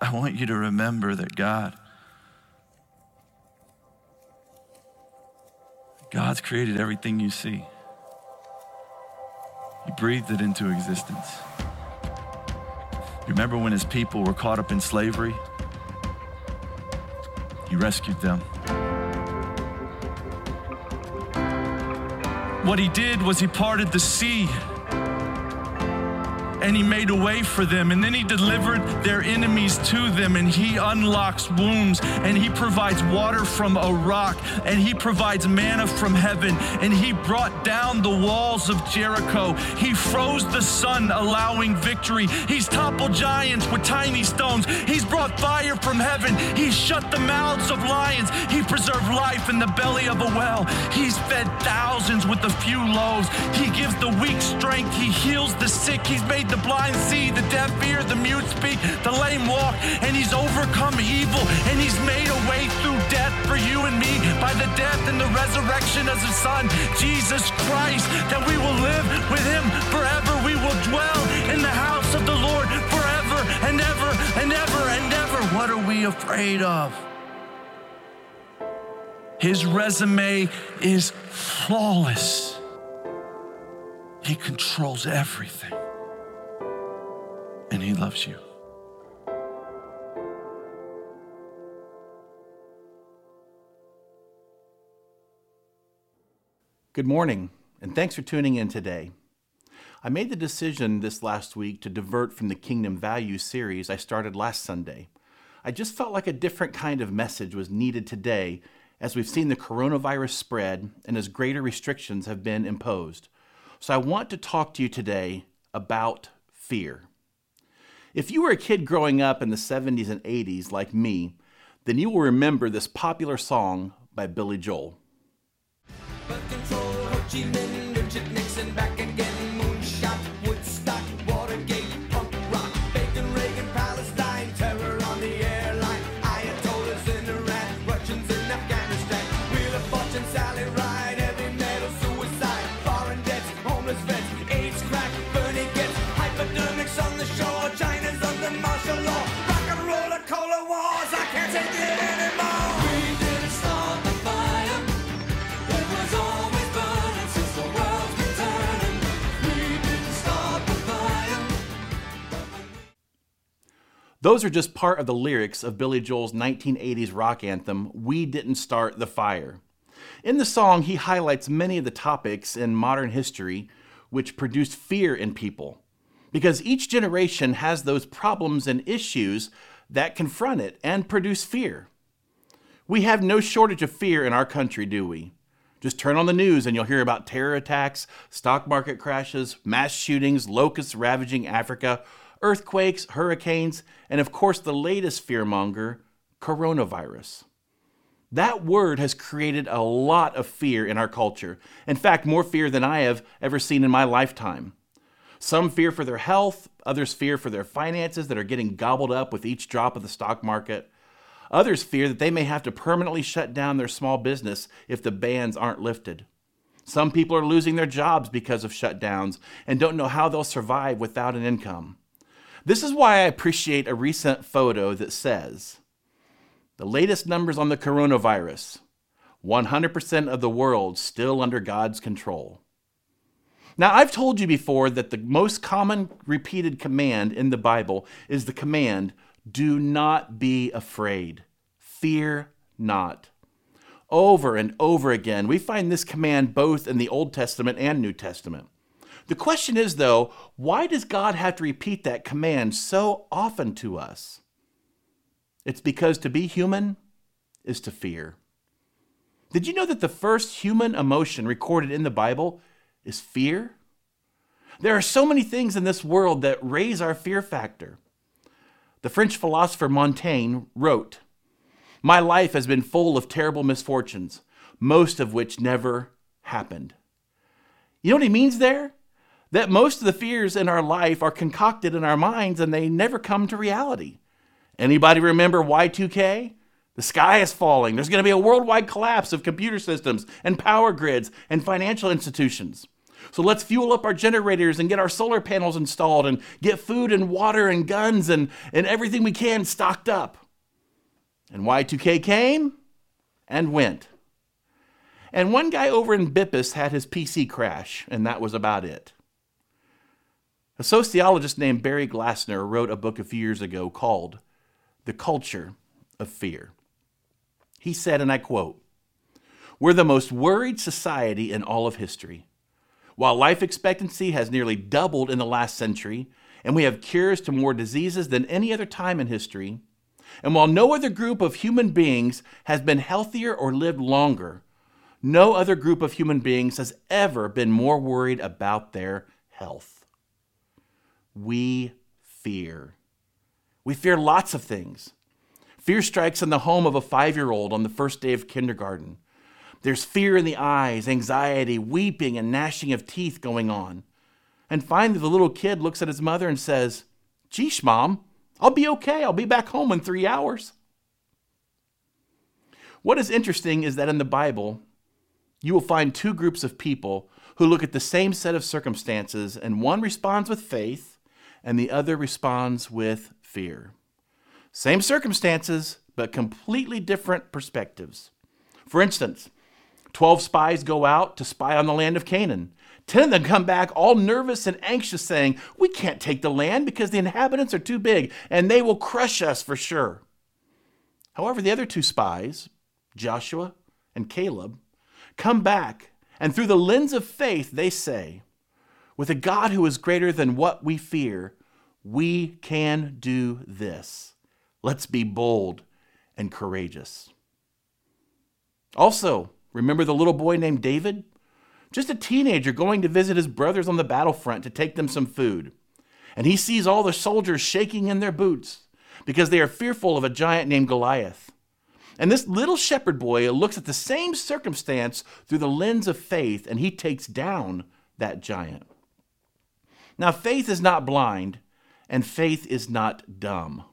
I want you to remember that God, God's created everything you see. He breathed it into existence. You remember when his people were caught up in slavery? He rescued them. What he did was he parted the sea and he made a way for them. And then he delivered their enemies to them, and he unlocks wombs, and he provides water from a rock, and he provides manna from heaven, and he brought down the walls of Jericho. He froze the sun, allowing victory. He's toppled giants with tiny stones. He's brought fire from heaven. He's shut the mouths of lions. He preserved life in the belly of a well. He's fed thousands with a few loaves. He gives the weak strength. He heals the sick. He's made the blind see, the deaf hear, the mute speak, the lame walk, and he's overcome evil, and he's made a way through death for you and me by the death and the resurrection of his son, Jesus Christ, that we will live with him forever. We will dwell in the house of the Lord forever and ever and ever and ever. What are we afraid of? His resume is flawless. He controls everything and He loves you. Good morning, and thanks for tuning in today. I made the decision this last week to divert from the Kingdom Values series I started last Sunday. I just felt like a different kind of message was needed today as we've seen the coronavirus spread and as greater restrictions have been imposed. So I want to talk to you today about fear. If you were a kid growing up in the 70s and 80s like me, then you will remember this popular song by Billy Joel. Those are just part of the lyrics of Billy Joel's 1980s rock anthem, We Didn't Start the Fire. In the song, he highlights many of the topics in modern history which produced fear in people, because each generation has those problems and issues that confront it and produce fear. We have no shortage of fear in our country, do we? Just turn on the news and you'll hear about terror attacks, stock market crashes, mass shootings, locusts ravaging Africa, earthquakes, hurricanes, and of course, the latest fearmonger, coronavirus. That word has created a lot of fear in our culture. In fact, more fear than I have ever seen in my lifetime. Some fear for their health, others fear for their finances that are getting gobbled up with each drop of the stock market. Others fear that they may have to permanently shut down their small business if the bans aren't lifted. Some people are losing their jobs because of shutdowns and don't know how they'll survive without an income. This is why I appreciate a recent photo that says the latest numbers on the coronavirus 100% of the world still under God's control. Now, I've told you before that the most common repeated command in the Bible is the command do not be afraid, fear not. Over and over again, we find this command both in the Old Testament and New Testament. The question is, though, why does God have to repeat that command so often to us? It's because to be human is to fear. Did you know that the first human emotion recorded in the Bible is fear? There are so many things in this world that raise our fear factor. The French philosopher Montaigne wrote, My life has been full of terrible misfortunes, most of which never happened. You know what he means there? That most of the fears in our life are concocted in our minds and they never come to reality. Anybody remember Y2K? The sky is falling. There's going to be a worldwide collapse of computer systems and power grids and financial institutions. So let's fuel up our generators and get our solar panels installed and get food and water and guns and, and everything we can stocked up. And Y2K came and went. And one guy over in Bippus had his PC crash, and that was about it. A sociologist named Barry Glassner wrote a book a few years ago called The Culture of Fear. He said, and I quote, We're the most worried society in all of history. While life expectancy has nearly doubled in the last century, and we have cures to more diseases than any other time in history, and while no other group of human beings has been healthier or lived longer, no other group of human beings has ever been more worried about their health. We fear. We fear lots of things. Fear strikes in the home of a five year old on the first day of kindergarten. There's fear in the eyes, anxiety, weeping, and gnashing of teeth going on. And finally, the little kid looks at his mother and says, Geesh, mom, I'll be okay. I'll be back home in three hours. What is interesting is that in the Bible, you will find two groups of people who look at the same set of circumstances, and one responds with faith, and the other responds with fear. Same circumstances, but completely different perspectives. For instance, 12 spies go out to spy on the land of Canaan. 10 of them come back all nervous and anxious, saying, We can't take the land because the inhabitants are too big and they will crush us for sure. However, the other two spies, Joshua and Caleb, come back, and through the lens of faith, they say, With a God who is greater than what we fear, we can do this. Let's be bold and courageous. Also, remember the little boy named David? Just a teenager going to visit his brothers on the battlefront to take them some food. And he sees all the soldiers shaking in their boots because they are fearful of a giant named Goliath. And this little shepherd boy looks at the same circumstance through the lens of faith and he takes down that giant. Now, faith is not blind and faith is not dumb.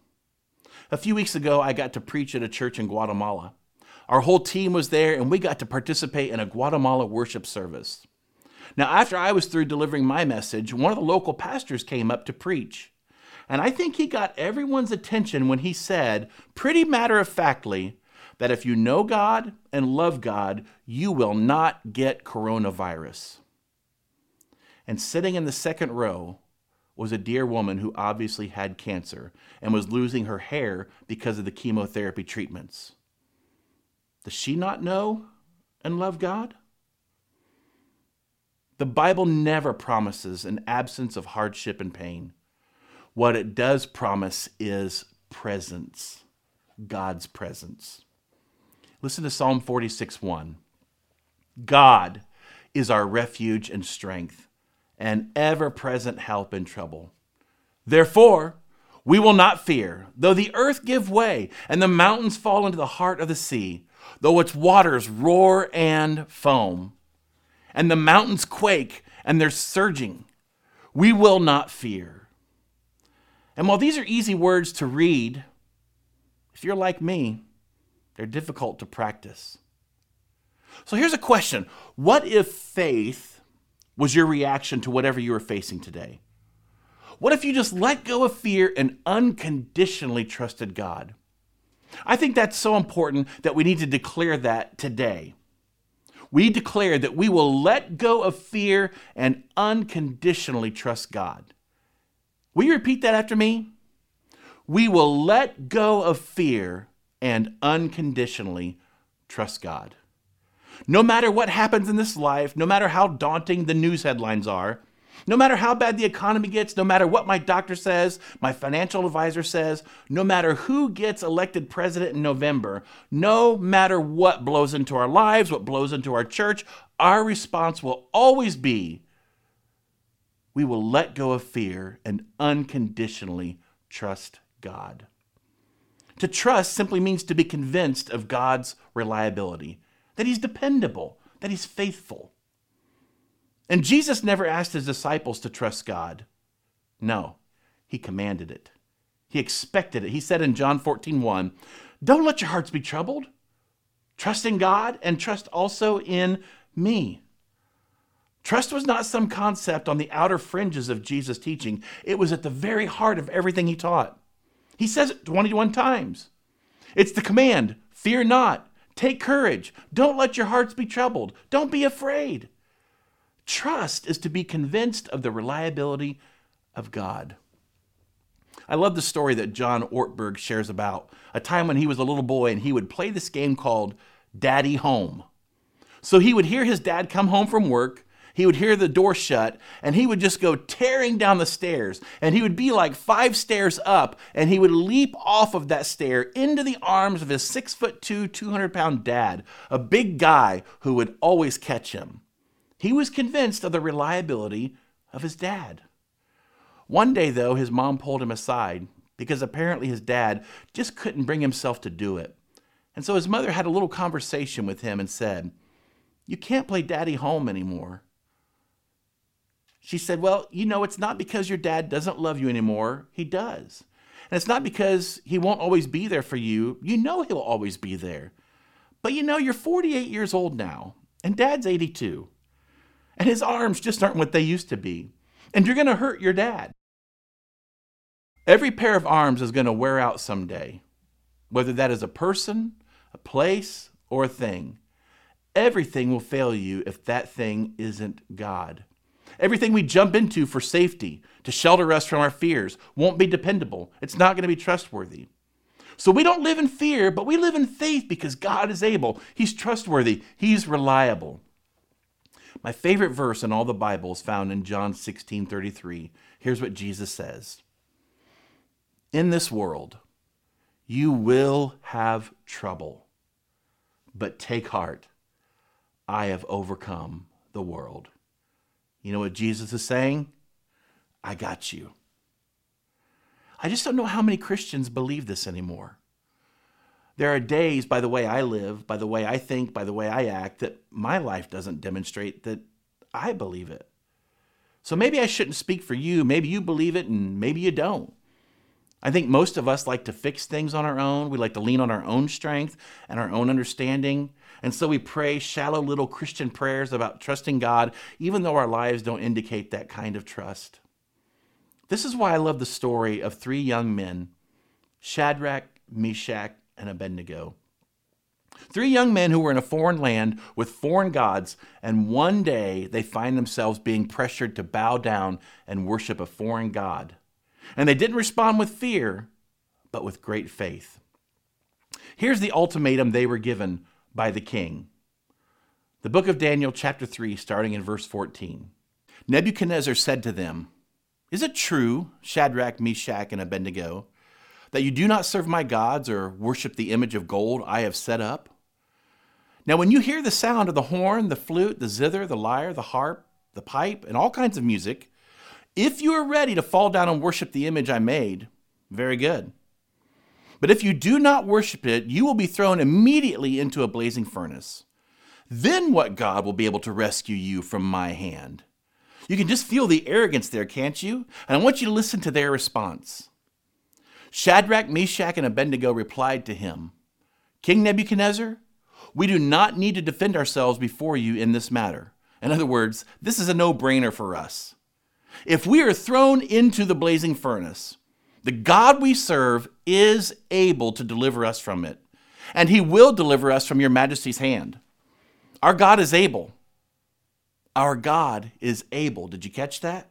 A few weeks ago, I got to preach at a church in Guatemala. Our whole team was there and we got to participate in a Guatemala worship service. Now, after I was through delivering my message, one of the local pastors came up to preach. And I think he got everyone's attention when he said, pretty matter of factly, that if you know God and love God, you will not get coronavirus. And sitting in the second row was a dear woman who obviously had cancer and was losing her hair because of the chemotherapy treatments. Does she not know and love God? The Bible never promises an absence of hardship and pain. What it does promise is presence, God's presence. Listen to Psalm 46 1. God is our refuge and strength, and ever present help in trouble. Therefore, we will not fear, though the earth give way and the mountains fall into the heart of the sea, though its waters roar and foam, and the mountains quake and they're surging. We will not fear. And while these are easy words to read, if you're like me, they're difficult to practice. So here's a question What if faith was your reaction to whatever you were facing today? What if you just let go of fear and unconditionally trusted God? I think that's so important that we need to declare that today. We declare that we will let go of fear and unconditionally trust God. Will you repeat that after me? We will let go of fear and unconditionally trust God. No matter what happens in this life, no matter how daunting the news headlines are, no matter how bad the economy gets, no matter what my doctor says, my financial advisor says, no matter who gets elected president in November, no matter what blows into our lives, what blows into our church, our response will always be we will let go of fear and unconditionally trust God. To trust simply means to be convinced of God's reliability, that He's dependable, that He's faithful. And Jesus never asked His disciples to trust God. No, He commanded it. He expected it. He said in John 14, 1, Don't let your hearts be troubled. Trust in God and trust also in me. Trust was not some concept on the outer fringes of Jesus' teaching, it was at the very heart of everything he taught. He says it 21 times. It's the command fear not, take courage, don't let your hearts be troubled, don't be afraid. Trust is to be convinced of the reliability of God. I love the story that John Ortberg shares about a time when he was a little boy and he would play this game called Daddy Home. So he would hear his dad come home from work, he would hear the door shut, and he would just go tearing down the stairs. And he would be like five stairs up, and he would leap off of that stair into the arms of his six foot two, 200 pound dad, a big guy who would always catch him. He was convinced of the reliability of his dad. One day, though, his mom pulled him aside because apparently his dad just couldn't bring himself to do it. And so his mother had a little conversation with him and said, You can't play daddy home anymore. She said, Well, you know, it's not because your dad doesn't love you anymore. He does. And it's not because he won't always be there for you. You know he'll always be there. But you know, you're 48 years old now, and dad's 82. And his arms just aren't what they used to be. And you're going to hurt your dad. Every pair of arms is going to wear out someday, whether that is a person, a place, or a thing. Everything will fail you if that thing isn't God. Everything we jump into for safety, to shelter us from our fears, won't be dependable. It's not going to be trustworthy. So we don't live in fear, but we live in faith because God is able. He's trustworthy. He's reliable. My favorite verse in all the Bible is found in John 16 33. Here's what Jesus says In this world, you will have trouble, but take heart. I have overcome the world. You know what Jesus is saying? I got you. I just don't know how many Christians believe this anymore. There are days, by the way I live, by the way I think, by the way I act, that my life doesn't demonstrate that I believe it. So maybe I shouldn't speak for you. Maybe you believe it and maybe you don't. I think most of us like to fix things on our own. We like to lean on our own strength and our own understanding. And so we pray shallow little Christian prayers about trusting God, even though our lives don't indicate that kind of trust. This is why I love the story of three young men Shadrach, Meshach, and Abednego. Three young men who were in a foreign land with foreign gods, and one day they find themselves being pressured to bow down and worship a foreign God. And they didn't respond with fear, but with great faith. Here's the ultimatum they were given by the king. The book of Daniel, chapter 3, starting in verse 14. Nebuchadnezzar said to them, Is it true, Shadrach, Meshach, and Abednego, that you do not serve my gods or worship the image of gold I have set up? Now, when you hear the sound of the horn, the flute, the zither, the lyre, the harp, the pipe, and all kinds of music, if you are ready to fall down and worship the image I made, very good. But if you do not worship it, you will be thrown immediately into a blazing furnace. Then what God will be able to rescue you from my hand? You can just feel the arrogance there, can't you? And I want you to listen to their response. Shadrach, Meshach, and Abednego replied to him King Nebuchadnezzar, we do not need to defend ourselves before you in this matter. In other words, this is a no brainer for us. If we are thrown into the blazing furnace, the God we serve is able to deliver us from it, and he will deliver us from your majesty's hand. Our God is able. Our God is able. Did you catch that?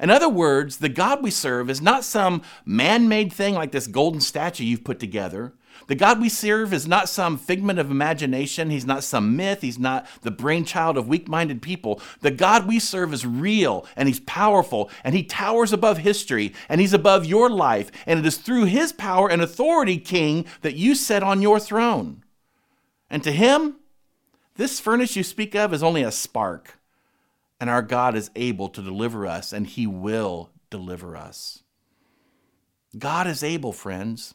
In other words, the God we serve is not some man made thing like this golden statue you've put together. The God we serve is not some figment of imagination. He's not some myth. He's not the brainchild of weak minded people. The God we serve is real and He's powerful and He towers above history and He's above your life. And it is through His power and authority, King, that you sit on your throne. And to Him, this furnace you speak of is only a spark. And our God is able to deliver us, and He will deliver us. God is able, friends.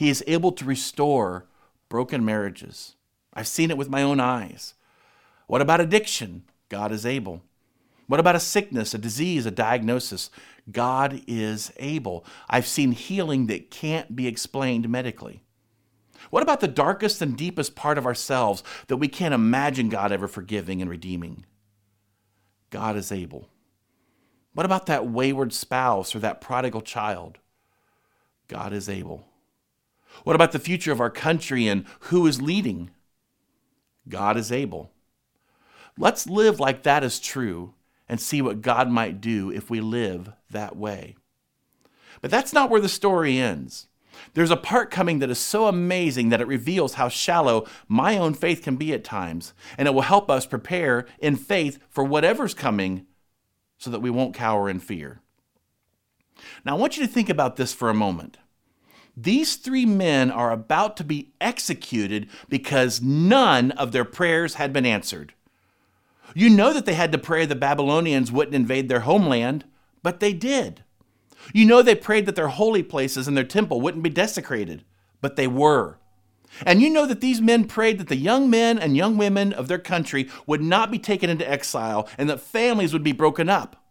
He is able to restore broken marriages. I've seen it with my own eyes. What about addiction? God is able. What about a sickness, a disease, a diagnosis? God is able. I've seen healing that can't be explained medically. What about the darkest and deepest part of ourselves that we can't imagine God ever forgiving and redeeming? God is able. What about that wayward spouse or that prodigal child? God is able. What about the future of our country and who is leading? God is able. Let's live like that is true and see what God might do if we live that way. But that's not where the story ends. There's a part coming that is so amazing that it reveals how shallow my own faith can be at times, and it will help us prepare in faith for whatever's coming so that we won't cower in fear. Now, I want you to think about this for a moment. These three men are about to be executed because none of their prayers had been answered. You know that they had to pray the Babylonians wouldn't invade their homeland, but they did. You know they prayed that their holy places and their temple wouldn't be desecrated, but they were. And you know that these men prayed that the young men and young women of their country would not be taken into exile and that families would be broken up.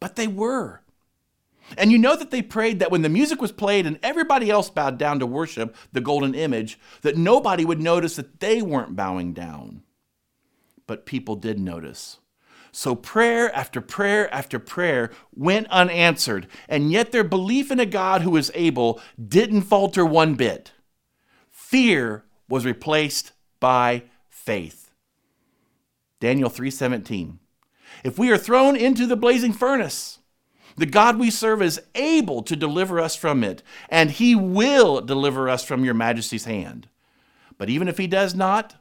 But they were. And you know that they prayed that when the music was played and everybody else bowed down to worship the golden image, that nobody would notice that they weren't bowing down. But people did notice. So prayer after prayer after prayer went unanswered, and yet their belief in a God who is able didn't falter one bit. Fear was replaced by faith. Daniel 3:17. If we are thrown into the blazing furnace, the God we serve is able to deliver us from it, and he will deliver us from your majesty's hand. But even if he does not,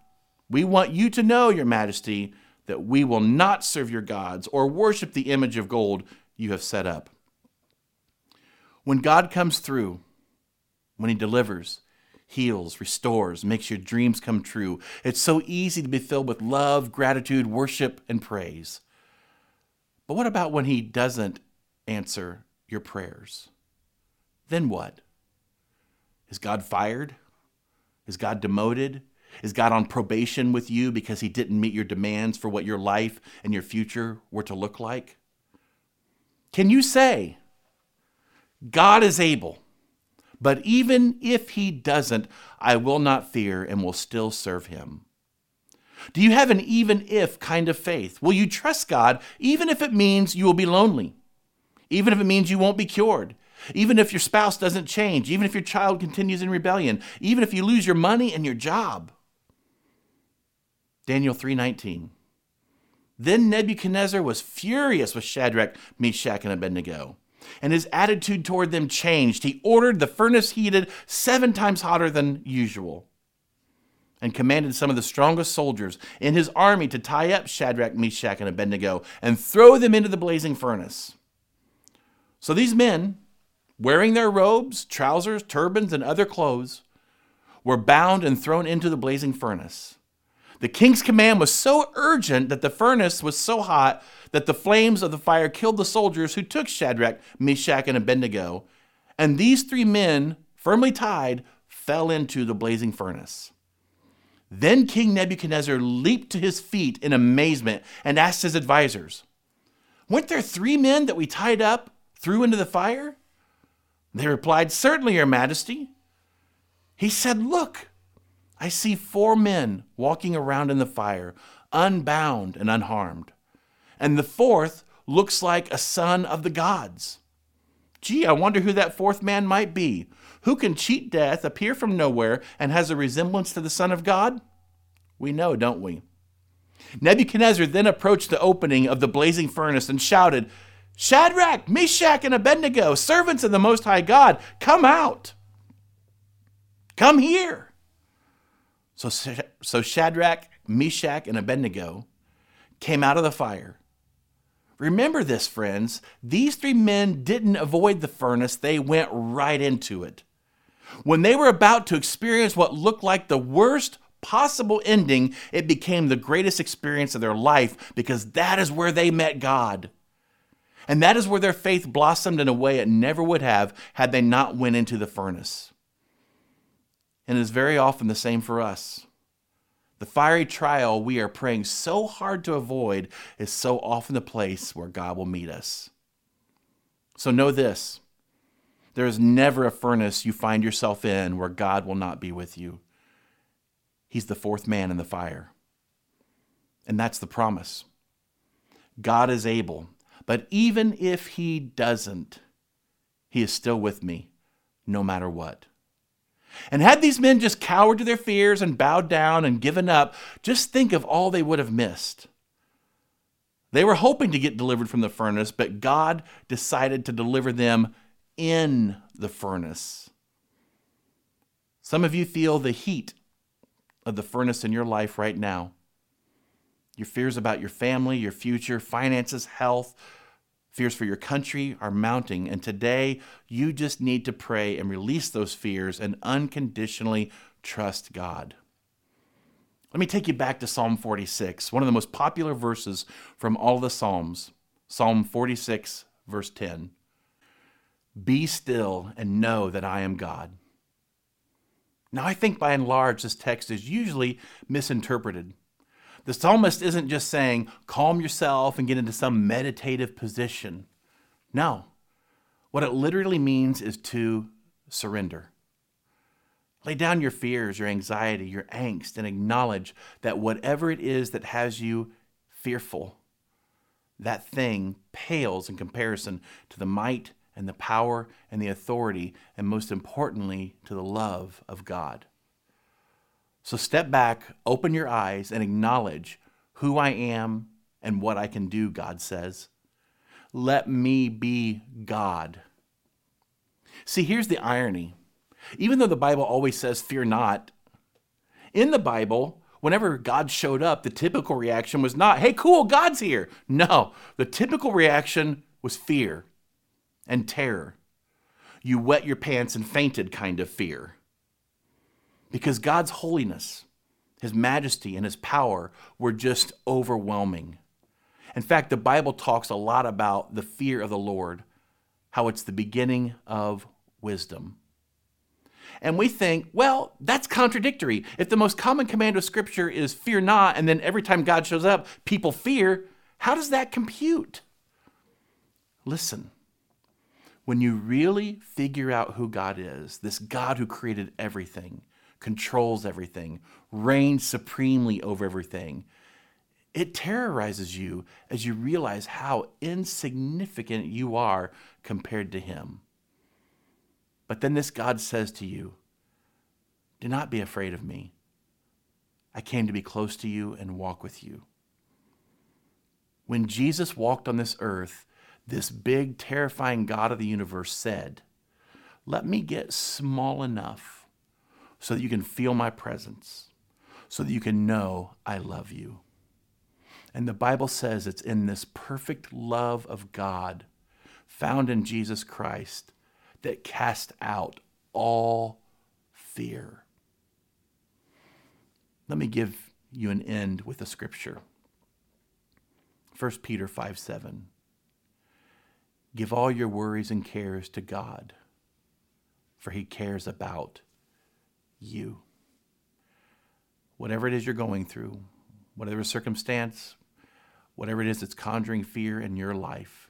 we want you to know, your majesty, that we will not serve your gods or worship the image of gold you have set up. When God comes through, when He delivers, heals, restores, makes your dreams come true, it's so easy to be filled with love, gratitude, worship, and praise. But what about when He doesn't answer your prayers? Then what? Is God fired? Is God demoted? Is God on probation with you because he didn't meet your demands for what your life and your future were to look like? Can you say, God is able, but even if he doesn't, I will not fear and will still serve him? Do you have an even if kind of faith? Will you trust God even if it means you will be lonely? Even if it means you won't be cured? Even if your spouse doesn't change? Even if your child continues in rebellion? Even if you lose your money and your job? Daniel 3:19. Then Nebuchadnezzar was furious with Shadrach, Meshach, and Abednego, and his attitude toward them changed. He ordered the furnace heated seven times hotter than usual and commanded some of the strongest soldiers in his army to tie up Shadrach, Meshach, and Abednego and throw them into the blazing furnace. So these men, wearing their robes, trousers, turbans, and other clothes, were bound and thrown into the blazing furnace. The king's command was so urgent that the furnace was so hot that the flames of the fire killed the soldiers who took Shadrach, Meshach, and Abednego. And these three men, firmly tied, fell into the blazing furnace. Then King Nebuchadnezzar leaped to his feet in amazement and asked his advisers, Weren't there three men that we tied up, threw into the fire? They replied, Certainly, Your Majesty. He said, Look, I see four men walking around in the fire, unbound and unharmed. And the fourth looks like a son of the gods. Gee, I wonder who that fourth man might be. Who can cheat death, appear from nowhere, and has a resemblance to the Son of God? We know, don't we? Nebuchadnezzar then approached the opening of the blazing furnace and shouted, Shadrach, Meshach, and Abednego, servants of the Most High God, come out. Come here. So, so Shadrach, Meshach, and Abednego came out of the fire. Remember this, friends. These three men didn't avoid the furnace, they went right into it. When they were about to experience what looked like the worst possible ending, it became the greatest experience of their life because that is where they met God. And that is where their faith blossomed in a way it never would have had they not went into the furnace. And it is very often the same for us. The fiery trial we are praying so hard to avoid is so often the place where God will meet us. So know this there is never a furnace you find yourself in where God will not be with you. He's the fourth man in the fire. And that's the promise. God is able. But even if He doesn't, He is still with me, no matter what. And had these men just cowered to their fears and bowed down and given up, just think of all they would have missed. They were hoping to get delivered from the furnace, but God decided to deliver them in the furnace. Some of you feel the heat of the furnace in your life right now. Your fears about your family, your future, finances, health, fears for your country are mounting. And today, you just need to pray and release those fears and unconditionally trust God. Let me take you back to Psalm 46, one of the most popular verses from all the Psalms. Psalm 46, verse 10. Be still and know that I am God. Now, I think by and large, this text is usually misinterpreted. The psalmist isn't just saying, calm yourself and get into some meditative position. No. What it literally means is to surrender. Lay down your fears, your anxiety, your angst, and acknowledge that whatever it is that has you fearful, that thing pales in comparison to the might and the power and the authority, and most importantly, to the love of God. So step back, open your eyes, and acknowledge who I am and what I can do, God says. Let me be God. See, here's the irony even though the Bible always says, fear not, in the Bible, whenever God showed up, the typical reaction was not, hey, cool, God's here. No, the typical reaction was fear and terror. You wet your pants and fainted kind of fear. Because God's holiness, His majesty, and His power were just overwhelming. In fact, the Bible talks a lot about the fear of the Lord, how it's the beginning of wisdom. And we think, well, that's contradictory. If the most common command of Scripture is fear not, and then every time God shows up, people fear, how does that compute? Listen, when you really figure out who God is, this God who created everything, controls everything, reigns supremely over everything, it terrorizes you as you realize how insignificant you are compared to Him. But then this God says to you, Do not be afraid of me. I came to be close to you and walk with you. When Jesus walked on this earth, this big, terrifying God of the universe said, Let me get small enough so that you can feel my presence, so that you can know I love you. And the Bible says it's in this perfect love of God found in Jesus Christ that cast out all fear. Let me give you an end with a scripture. 1 Peter 5 7. Give all your worries and cares to God, for he cares about you. Whatever it is you're going through, whatever circumstance, whatever it is that's conjuring fear in your life,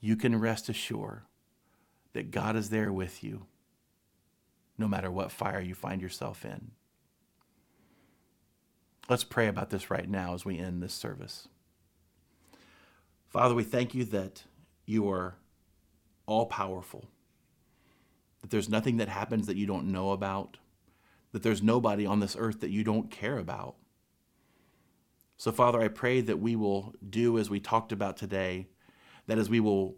you can rest assured that God is there with you no matter what fire you find yourself in. Let's pray about this right now as we end this service. Father, we thank you that you are all powerful, that there's nothing that happens that you don't know about, that there's nobody on this earth that you don't care about. So, Father, I pray that we will do as we talked about today, that as we will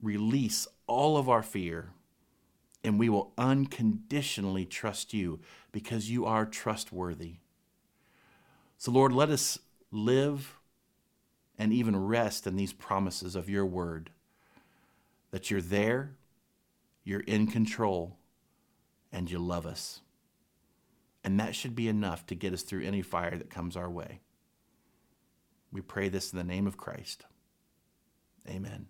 release all of our fear and we will unconditionally trust you because you are trustworthy. So, Lord, let us live and even rest in these promises of your word that you're there, you're in control, and you love us. And that should be enough to get us through any fire that comes our way. We pray this in the name of Christ. Amen.